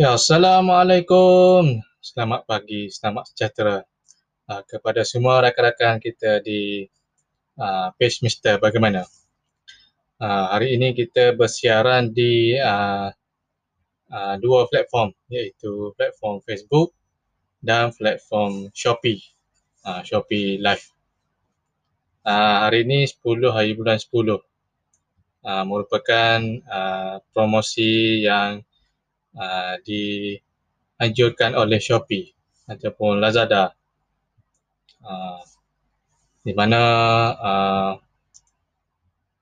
Ya, Assalamualaikum. Selamat pagi, selamat sejahtera uh, kepada semua rakan-rakan kita di uh, page Mister Bagaimana. Uh, hari ini kita bersiaran di uh, uh, dua platform iaitu platform Facebook dan platform Shopee. Uh, Shopee Live. Uh, hari ini 10 hari bulan 10 uh, merupakan uh, promosi yang uh, dianjurkan oleh Shopee ataupun Lazada uh, di mana uh,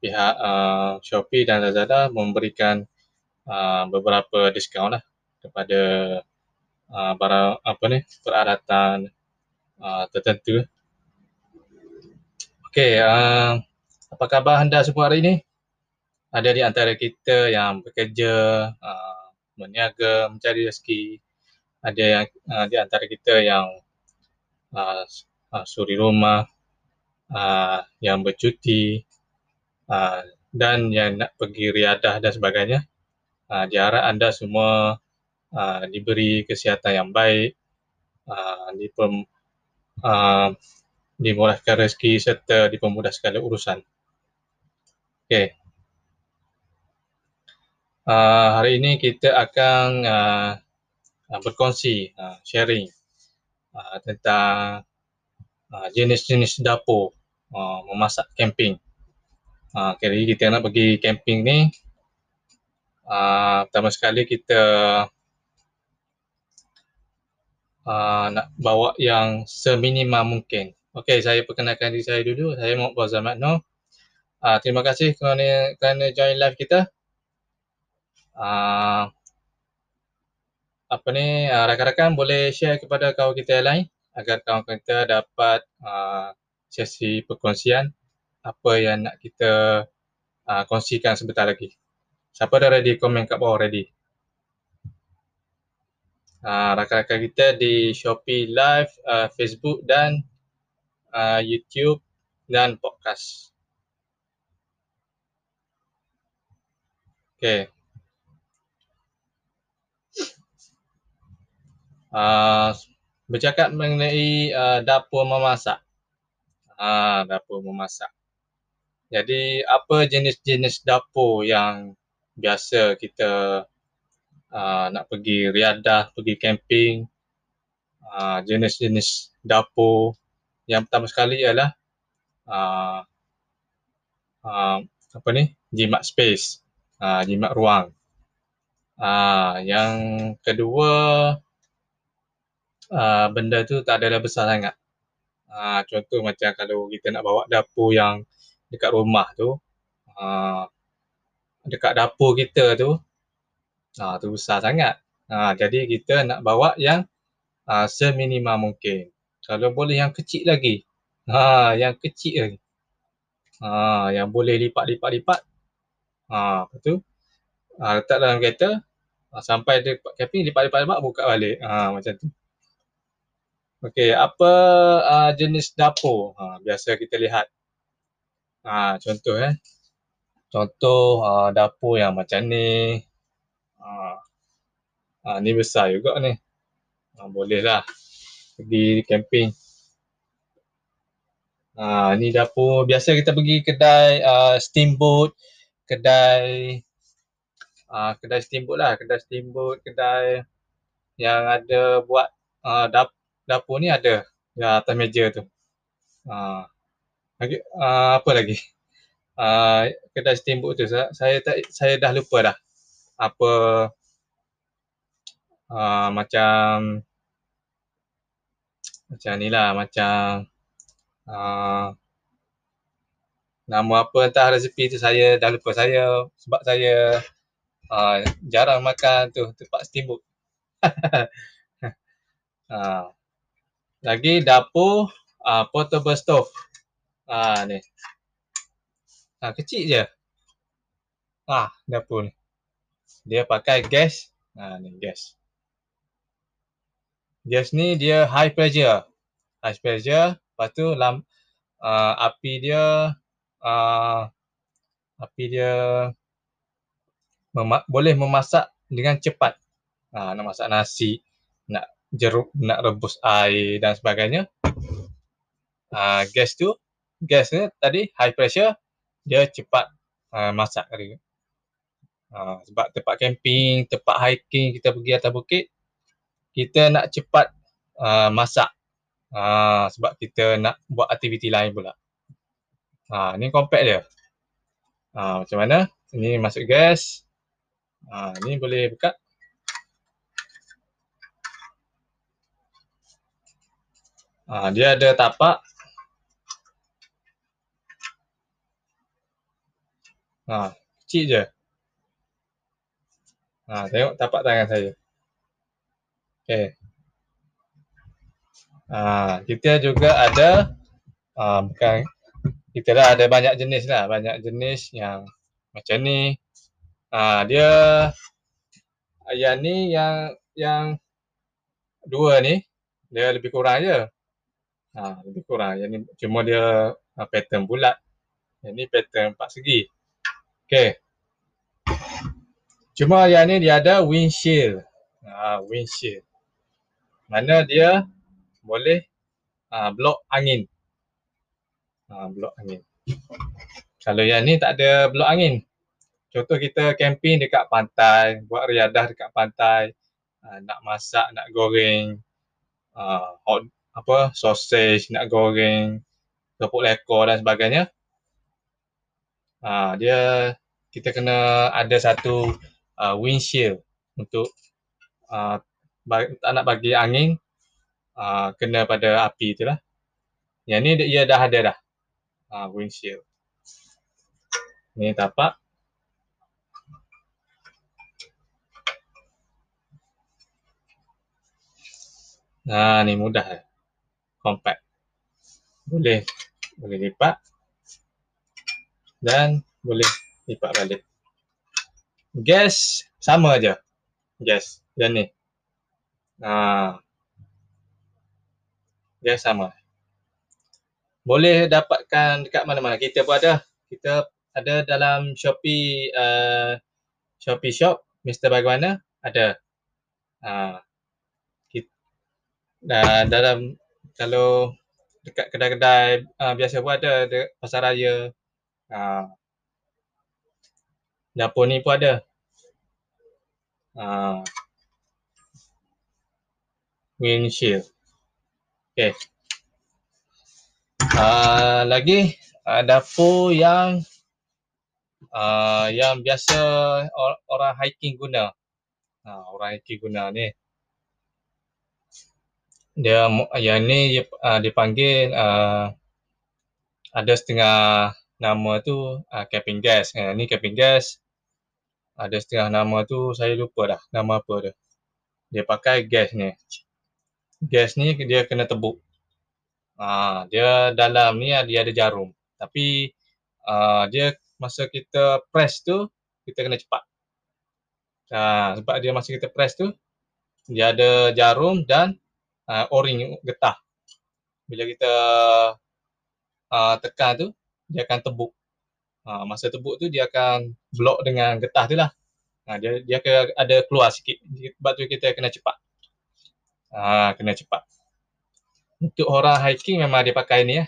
pihak uh, Shopee dan Lazada memberikan uh, beberapa diskaun lah kepada uh, barang apa ni peralatan uh, tertentu. Okey, uh, apa khabar anda semua hari ini? Ada di antara kita yang bekerja uh, berniaga, mencari rezeki. Ada yang uh, di antara kita yang uh, uh, suri rumah, uh, yang bercuti uh, dan yang nak pergi riadah dan sebagainya. Uh, diharap anda semua uh, diberi kesihatan yang baik, uh, dipem, uh, dimurahkan rezeki serta dipermudah segala urusan. Okey, Uh, hari ini kita akan uh, berkongsi, uh, sharing uh, tentang uh, jenis-jenis dapur uh, memasak camping. Uh, kali ini kita nak pergi camping ni, uh, pertama sekali kita uh, nak bawa yang seminima mungkin. Okey, saya perkenalkan diri saya dulu. Saya Muhammad Bazal Makno. Uh, terima kasih kerana, kerana join live kita uh, apa ni uh, rakan-rakan boleh share kepada kawan kita yang lain agar kawan kita dapat uh, sesi perkongsian apa yang nak kita uh, kongsikan sebentar lagi. Siapa dah ready komen kat bawah ready. Uh, rakan-rakan kita di Shopee Live, uh, Facebook dan uh, YouTube dan podcast. Okay. Uh, bercakap mengenai uh, dapur memasak. Uh, dapur memasak. Jadi apa jenis-jenis dapur yang biasa kita uh, nak pergi riadah, pergi camping, uh, jenis-jenis dapur yang pertama sekali ialah uh, uh, apa ni jimat space, uh, jimat ruang. Uh, yang kedua uh, benda tu tak adalah besar sangat. Uh, contoh macam kalau kita nak bawa dapur yang dekat rumah tu, uh, dekat dapur kita tu, uh, tu besar sangat. Uh, jadi kita nak bawa yang uh, seminima mungkin. Kalau boleh yang kecil lagi. Ha, yang kecil lagi. Ha, yang boleh lipat-lipat-lipat. Ha, apa tu? Ha, letak dalam kereta. Ha, sampai dekat camping, lipat-lipat-lipat, buka balik. Ha, macam tu. Okey, apa uh, jenis dapur? Ha, biasa kita lihat. Ha, contoh eh. Contoh uh, dapur yang macam ni. Ha, ha, ni besar juga ni. Ha, boleh lah pergi camping. Ha, ni dapur. Biasa kita pergi kedai uh, steamboat. Kedai uh, kedai steamboat lah. Kedai steamboat. Kedai yang ada buat uh, dapur dapur ni ada di atas meja tu. Uh, lagi, uh, apa lagi? Uh, kedai steamboat tu saya, saya tak saya dah lupa dah. Apa uh, macam macam ni lah macam uh, nama apa entah resepi tu saya dah lupa saya sebab saya uh, jarang makan tu tempat steamboat. uh, lagi dapur uh, portable stove. Ah ni. Ah kecil je. Ah dapur ni. Dia pakai gas. Ah ni gas. Gas ni dia high pressure. High pressure. Lepas tu lam, uh, api dia uh, api dia mema- boleh memasak dengan cepat. uh, nak masak nasi, nak jeruk, nak rebus air dan sebagainya. Uh, gas tu, gas ni tadi high pressure, dia cepat uh, masak tadi. Uh, sebab tempat camping, tempat hiking, kita pergi atas bukit, kita nak cepat uh, masak. Uh, sebab kita nak buat aktiviti lain pula. Uh, ni compact dia. Uh, macam mana? Ini masuk gas. Uh, ni boleh buka. Ha, dia ada tapak. Ha, kecil je. Ha, tengok tapak tangan saya. Okey. Ha, kita juga ada ha, bukan kita dah ada banyak jenis lah, banyak jenis yang macam ni. Ha, dia yang ni yang yang dua ni dia lebih kurang je. Ha, lebih kurang. Yang ni cuma dia uh, pattern bulat. Yang ni pattern empat segi. Okey. Cuma yang ni dia ada windshield. Ha, windshield. Mana dia boleh uh, block angin. Ha, block angin. Kalau yang ni tak ada block angin. Contoh kita camping dekat pantai, buat riadah dekat pantai, uh, nak masak, nak goreng, uh, hot apa sausage nak goreng kepuk lekor dan sebagainya. Ha, dia kita kena ada satu uh, windshield untuk uh, tak nak bagi angin uh, kena pada api tu lah yang ni dia dah ada dah uh, windshield. Ni tapak. Nah, ni mudah compact. Boleh boleh lipat dan boleh lipat balik. Gas sama aja. Gas dan ni. Ha. Gas sama. Boleh dapatkan dekat mana-mana. Kita pun ada. Kita ada dalam Shopee uh, Shopee Shop Mr. Bagaimana ada. Ha. Kita, uh, dalam kalau dekat kedai-kedai uh, biasa pun ada de, pasar raya. Uh, dapur ni pun ada. Uh, windshield. Okay. Uh, lagi uh, dapur yang uh, yang biasa or, orang hiking guna. Uh, orang hiking guna ni dia yang ni uh, dipanggil uh, ada setengah nama tu uh, camping gas. Uh, ni camping gas. Ada setengah nama tu saya lupa dah nama apa dia. Dia pakai gas ni. Gas ni dia kena tebuk. Uh, dia dalam ni dia ada jarum. Tapi uh, dia masa kita press tu kita kena cepat. Uh, sebab dia masa kita press tu dia ada jarum dan uh, o-ring getah. Bila kita uh, tekan tu, dia akan tebuk. Uh, masa tebuk tu dia akan block dengan getah tu lah. Uh, dia dia akan ada keluar sikit. Sebab tu kita kena cepat. Uh, kena cepat. Untuk orang hiking memang dia pakai ni ya.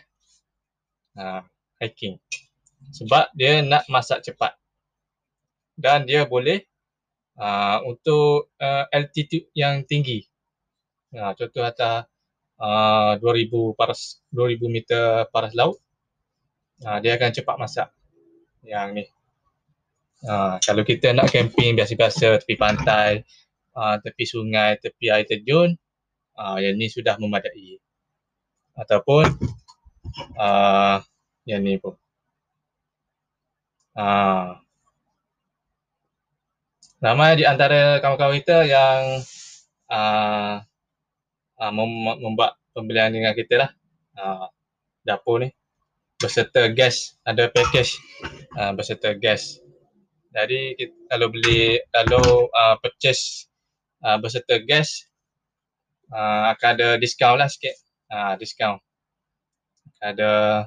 Uh, hiking. Sebab dia nak masak cepat. Dan dia boleh uh, untuk uh, altitude yang tinggi. Ha, contoh atas uh, 2000 paras 2000 meter paras laut. Ha, dia akan cepat masak. Yang ni. Ha, kalau kita nak camping biasa-biasa tepi pantai, uh, tepi sungai, tepi air terjun, uh, yang ni sudah memadai. Ataupun uh, yang ni pun. Uh, ramai di antara kawan-kawan kita yang uh, uh, mem- membuat pembelian dengan kita lah. Uh, dapur ni berserta gas ada package. Uh, berserta gas. Jadi kita, kalau beli kalau uh, purchase uh, berserta gas uh, akan ada diskaun lah sikit. Uh, diskaun ada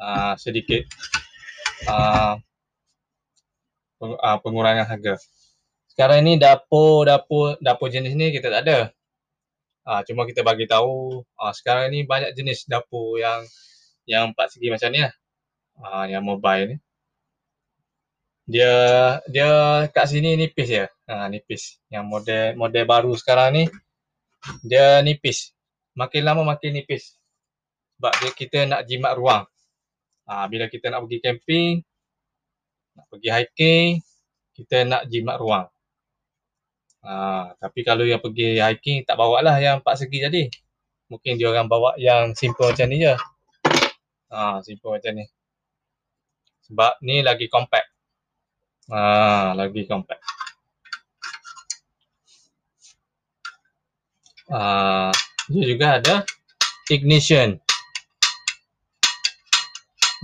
uh, sedikit uh, pengurangan harga. Sekarang ni dapur dapur dapur jenis ni kita tak ada. Ha, cuma kita bagi tahu ha, sekarang ni banyak jenis dapur yang yang empat segi macam ni lah. Ha, yang mobile ni. Dia dia kat sini nipis je. Ha, nipis. Yang model model baru sekarang ni dia nipis. Makin lama makin nipis. Sebab dia kita nak jimat ruang. Ha, bila kita nak pergi camping, nak pergi hiking, kita nak jimat ruang. Ha, tapi kalau yang pergi hiking tak bawa lah yang empat segi jadi. Mungkin dia orang bawa yang simple macam ni je. Ha, simple macam ni. Sebab ni lagi compact. Ha, lagi compact. Uh, dia juga ada ignition.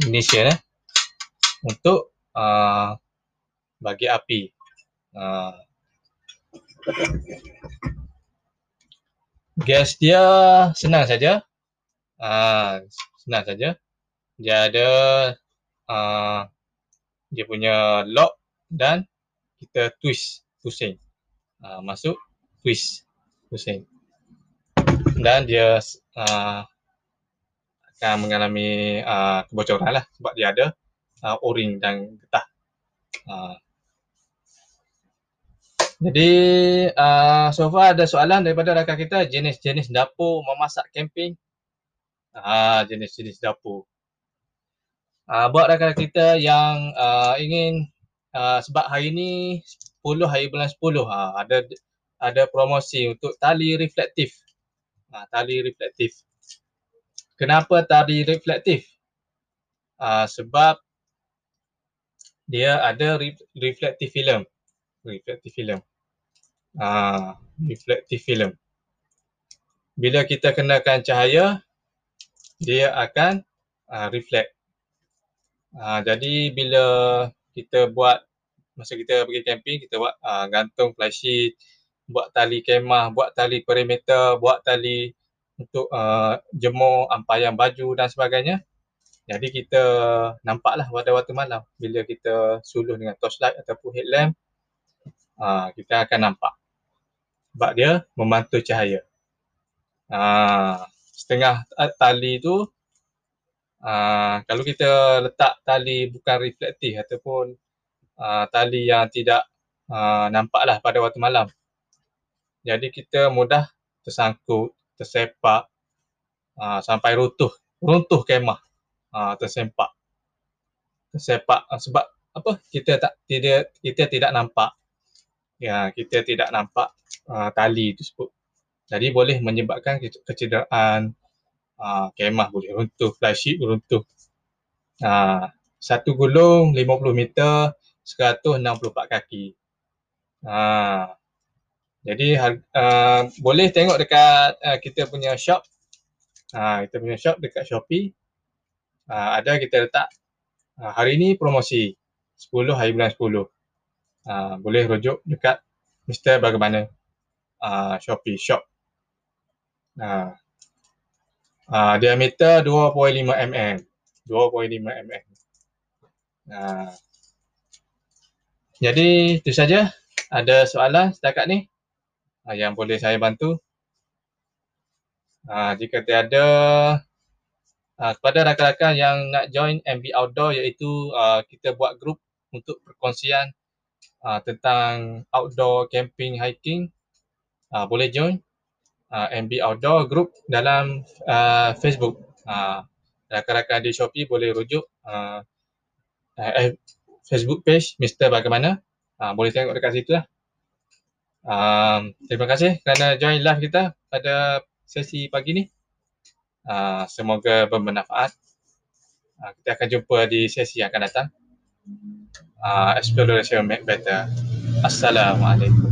Ignition eh. Untuk uh, bagi api. Uh, gas dia senang saja. Uh, senang saja. Dia ada uh, dia punya lock dan kita twist pusing. Uh, masuk twist pusing dan dia uh, akan mengalami uh, kebocoran lah sebab dia ada uh, o-ring dan getah. Uh. Jadi uh, so far ada soalan daripada rakan kita jenis-jenis dapur memasak camping. Uh, jenis-jenis dapur. Uh, buat rakan kita yang uh, ingin uh, sebab hari ni 10 hari bulan 10 uh, ada ada promosi untuk tali reflektif ha, tali reflektif. Kenapa tali reflektif? Ha, sebab dia ada re- reflektif film. Reflektif film. Ha, reflektif film. Bila kita kenakan cahaya, dia akan uh, reflect. Uh, jadi bila kita buat, masa kita pergi camping, kita buat uh, gantung flysheet, buat tali kemah, buat tali perimeter, buat tali untuk uh, jemur ampayan baju dan sebagainya. Jadi kita nampaklah pada waktu malam bila kita suluh dengan torchlight ataupun headlamp, uh, kita akan nampak. Sebab dia memantul cahaya. Uh, setengah tali tu, uh, kalau kita letak tali bukan reflektif ataupun uh, tali yang tidak uh, nampaklah pada waktu malam, jadi kita mudah tersangkut, tersepak uh, sampai runtuh, runtuh kemah, uh, tersempak. Tersepak uh, sebab apa? Kita tak tidak kita tidak nampak. Ya, kita tidak nampak uh, tali tersebut. Jadi boleh menyebabkan kecederaan uh, kemah boleh runtuh, flysheet runtuh. Uh, satu gulung 50 meter, 164 kaki. Uh, jadi uh, boleh tengok dekat uh, kita punya shop. Uh, kita punya shop dekat Shopee. Uh, ada kita letak uh, hari ni promosi 10 hari bulan 10. Uh, boleh rujuk dekat Mr. Bagaimana uh, Shopee shop. Uh, uh, diameter 2.5 mm. 2.5 mm. Uh, jadi itu saja. Ada soalan setakat ni? uh, yang boleh saya bantu. Uh, jika tiada uh, kepada rakan-rakan yang nak join MB Outdoor iaitu uh, kita buat grup untuk perkongsian uh, tentang outdoor camping hiking uh, boleh join uh, MB Outdoor group dalam uh, Facebook. Uh, rakan-rakan di Shopee boleh rujuk uh, uh, Facebook page Mr. Bagaimana. Uh, boleh tengok dekat situ lah. Um, terima kasih kerana join live kita pada sesi pagi ni. Uh, semoga bermanfaat. Uh, kita akan jumpa di sesi yang akan datang. Uh, exploration make better. Assalamualaikum.